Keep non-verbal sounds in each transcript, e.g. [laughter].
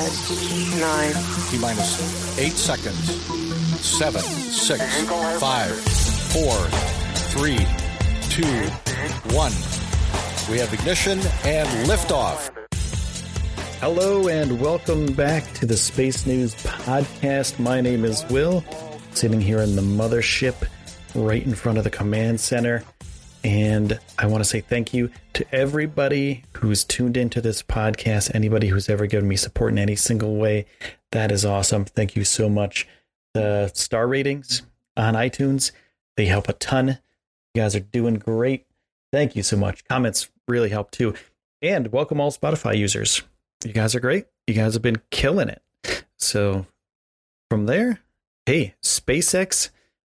nine. T minus eight seconds. Seven, six, five, four, three, two, one. We have ignition and liftoff. Hello and welcome back to the Space News Podcast. My name is Will, sitting here in the mothership right in front of the command center. And I want to say thank you to everybody who's tuned into this podcast, anybody who's ever given me support in any single way. That is awesome. Thank you so much. The star ratings on iTunes, they help a ton. You guys are doing great. Thank you so much. Comments really help too. And welcome all Spotify users. You guys are great. You guys have been killing it. So from there, hey, SpaceX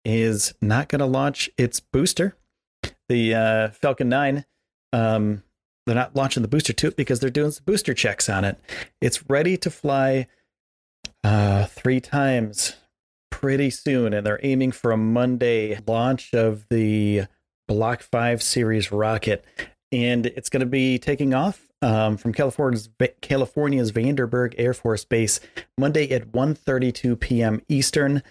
is not going to launch its booster the uh, Falcon 9, um, they're not launching the booster to it because they're doing some booster checks on it. It's ready to fly uh, three times pretty soon, and they're aiming for a Monday launch of the Block 5 series rocket. And it's going to be taking off um, from California's California's Vandenberg Air Force Base Monday at 1:32 p.m. Eastern.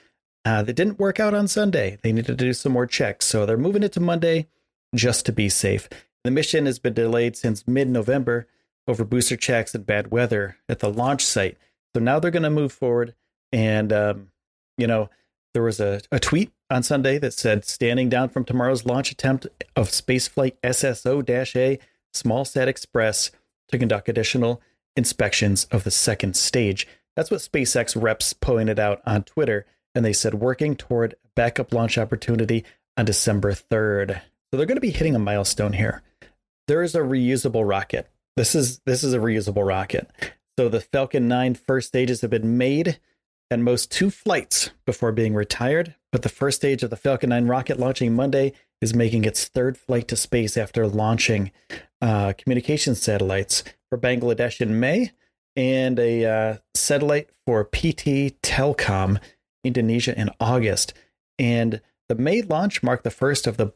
Uh, that didn't work out on Sunday. They needed to do some more checks, so they're moving it to Monday just to be safe. The mission has been delayed since mid November over booster checks and bad weather at the launch site. So now they're going to move forward. And, um, you know, there was a, a tweet on Sunday that said, standing down from tomorrow's launch attempt of spaceflight SSO A SmallSat Express to conduct additional inspections of the second stage. That's what SpaceX reps pointed out on Twitter. And they said, working toward backup launch opportunity on December 3rd. So they're going to be hitting a milestone here. There is a reusable rocket. This is this is a reusable rocket. So the Falcon 9 first stages have been made and most two flights before being retired, but the first stage of the Falcon 9 rocket launching Monday is making its third flight to space after launching uh, communication satellites for Bangladesh in May and a uh, satellite for PT Telkom Indonesia in August. And the May launch marked the first of the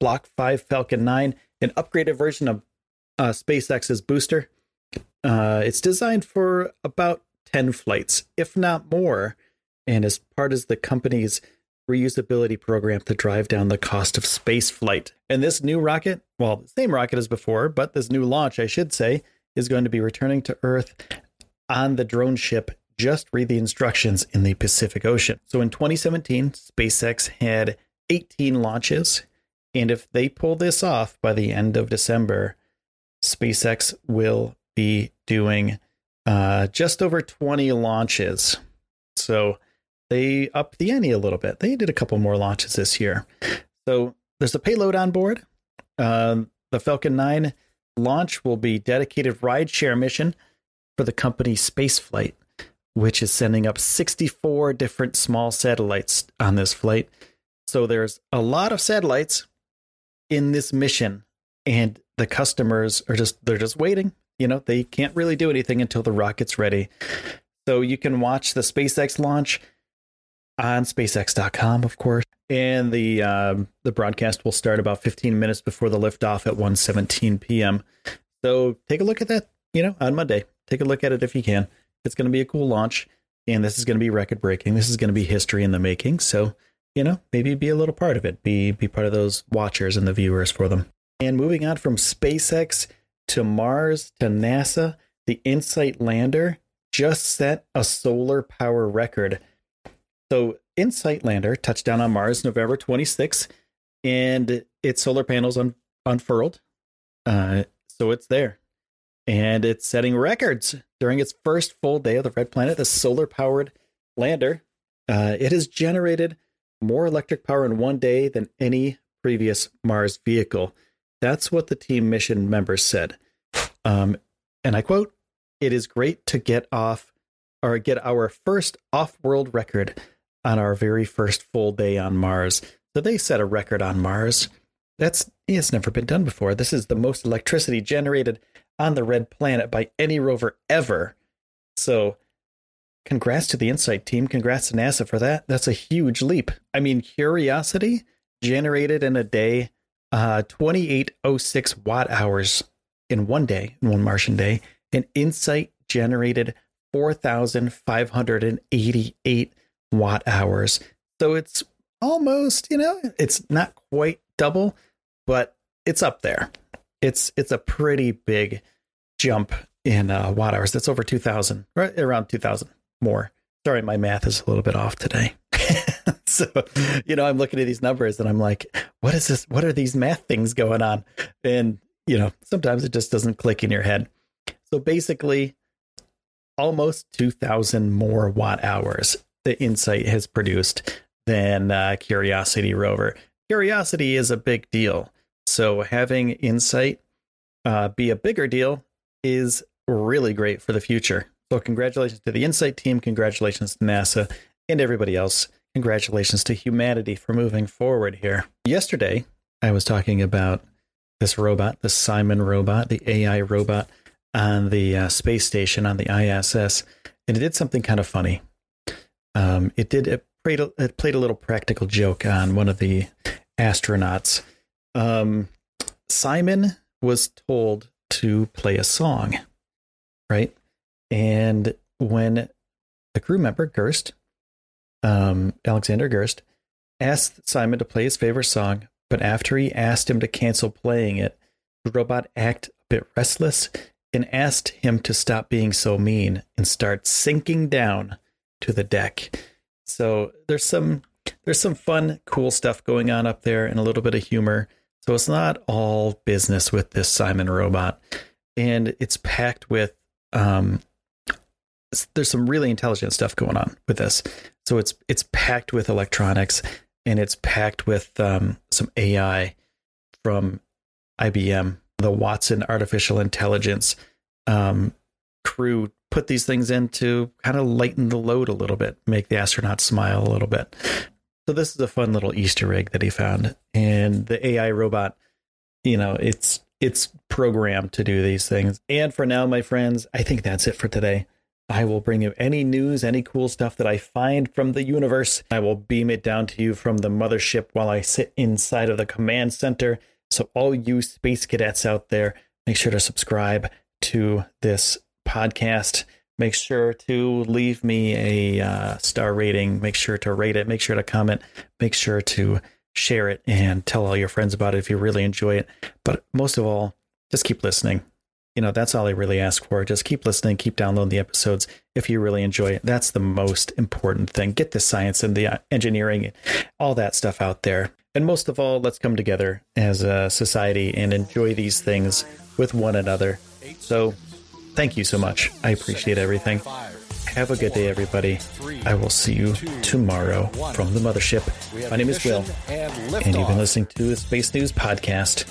Block 5 Falcon 9, an upgraded version of uh, SpaceX's booster. Uh, it's designed for about 10 flights, if not more, and is part of the company's reusability program to drive down the cost of space flight. And this new rocket, well, the same rocket as before, but this new launch, I should say, is going to be returning to Earth on the drone ship. Just read the instructions in the Pacific Ocean. So in 2017, SpaceX had 18 launches and if they pull this off by the end of December, SpaceX will be doing uh, just over 20 launches. So they upped the ante a little bit. They did a couple more launches this year. So there's a payload on board. Uh, the Falcon 9 launch will be dedicated rideshare mission for the company Spaceflight, which is sending up 64 different small satellites on this flight. So there's a lot of satellites in this mission and the customers are just they're just waiting you know they can't really do anything until the rocket's ready so you can watch the spacex launch on spacex.com of course and the um, the broadcast will start about 15 minutes before the liftoff at 1:17 p.m. So take a look at that, you know, on Monday. Take a look at it if you can. It's going to be a cool launch, and this is going to be record breaking. This is going to be history in the making. So you know, maybe be a little part of it, be be part of those watchers and the viewers for them. And moving on from SpaceX to Mars to NASA, the InSight lander just set a solar power record. So InSight lander touched down on Mars November 26th, and its solar panels un- unfurled. Uh, so it's there. And it's setting records during its first full day of the red planet, the solar powered lander. Uh, it has generated more electric power in one day than any previous Mars vehicle. That's what the team mission members said. Um, and I quote, it is great to get off or get our first off world record on our very first full day on Mars. So they set a record on Mars. That's it's never been done before. This is the most electricity generated on the red planet by any rover ever. So congrats to the Insight team. Congrats to NASA for that. That's a huge leap. I mean, Curiosity generated in a day uh, 2806 watt hours in one day, in one Martian day, and Insight generated 4,588 watt hours. So it's almost, you know, it's not quite double, but it's up there. It's it's a pretty big jump in uh, watt hours. That's over 2,000, right around 2,000 more. Sorry, my math is a little bit off today. [laughs] so, you know, I'm looking at these numbers and I'm like, what is this? What are these math things going on? And, you know, sometimes it just doesn't click in your head. So basically, almost 2,000 more watt hours the InSight has produced than uh, Curiosity rover. Curiosity is a big deal. So having InSight uh, be a bigger deal is really great for the future. So congratulations to the InSight team, congratulations to NASA and everybody else. Congratulations to humanity for moving forward here. Yesterday, I was talking about this robot, the CIMON robot, the AI robot on the uh, space station on the ISS, and it did something kind of funny. Um, it did it played, a, it played a little practical joke on one of the astronauts. Um, CIMON was told to play a song, right? And when the crew member Gerst, um, Alexander Gerst, asked CIMON to play his favorite song, but after he asked him to cancel playing it, the robot acted a bit restless and asked him to stop being so mean and start sinking down to the deck. So there's some there's some fun, cool stuff going on up there and a little bit of humor. So it's not all business with this CIMON robot. And it's packed with um there's some really intelligent stuff going on with this. So it's it's packed with electronics and it's packed with um, some AI from IBM the Watson artificial intelligence um, crew put these things in to kind of lighten the load a little bit, make the astronauts smile a little bit. So this is a fun little Easter egg that he found, and the AI robot, you know, it's it's programmed to do these things. And for now, my friends, I think that's it for today. I will bring you any news, any cool stuff that I find from the universe. I will beam it down to you from the mothership while I sit inside of the command center so, all you space cadets out there, make sure to subscribe to this podcast. Make sure to leave me a uh, star rating. Make sure to rate it. Make sure to comment. Make sure to share it and tell all your friends about it if you really enjoy it. But most of all, just keep listening. You know, that's all I really ask for. Just keep listening, keep downloading the episodes if you really enjoy it. That's the most important thing. Get the science and the uh, engineering, all that stuff out there. And most of all, let's come together as a society and enjoy these things with one another. So, thank you so much. I appreciate everything. Have a good day, everybody. I will see you tomorrow from the mothership. My name is Will, and you've been listening to the Space News Podcast.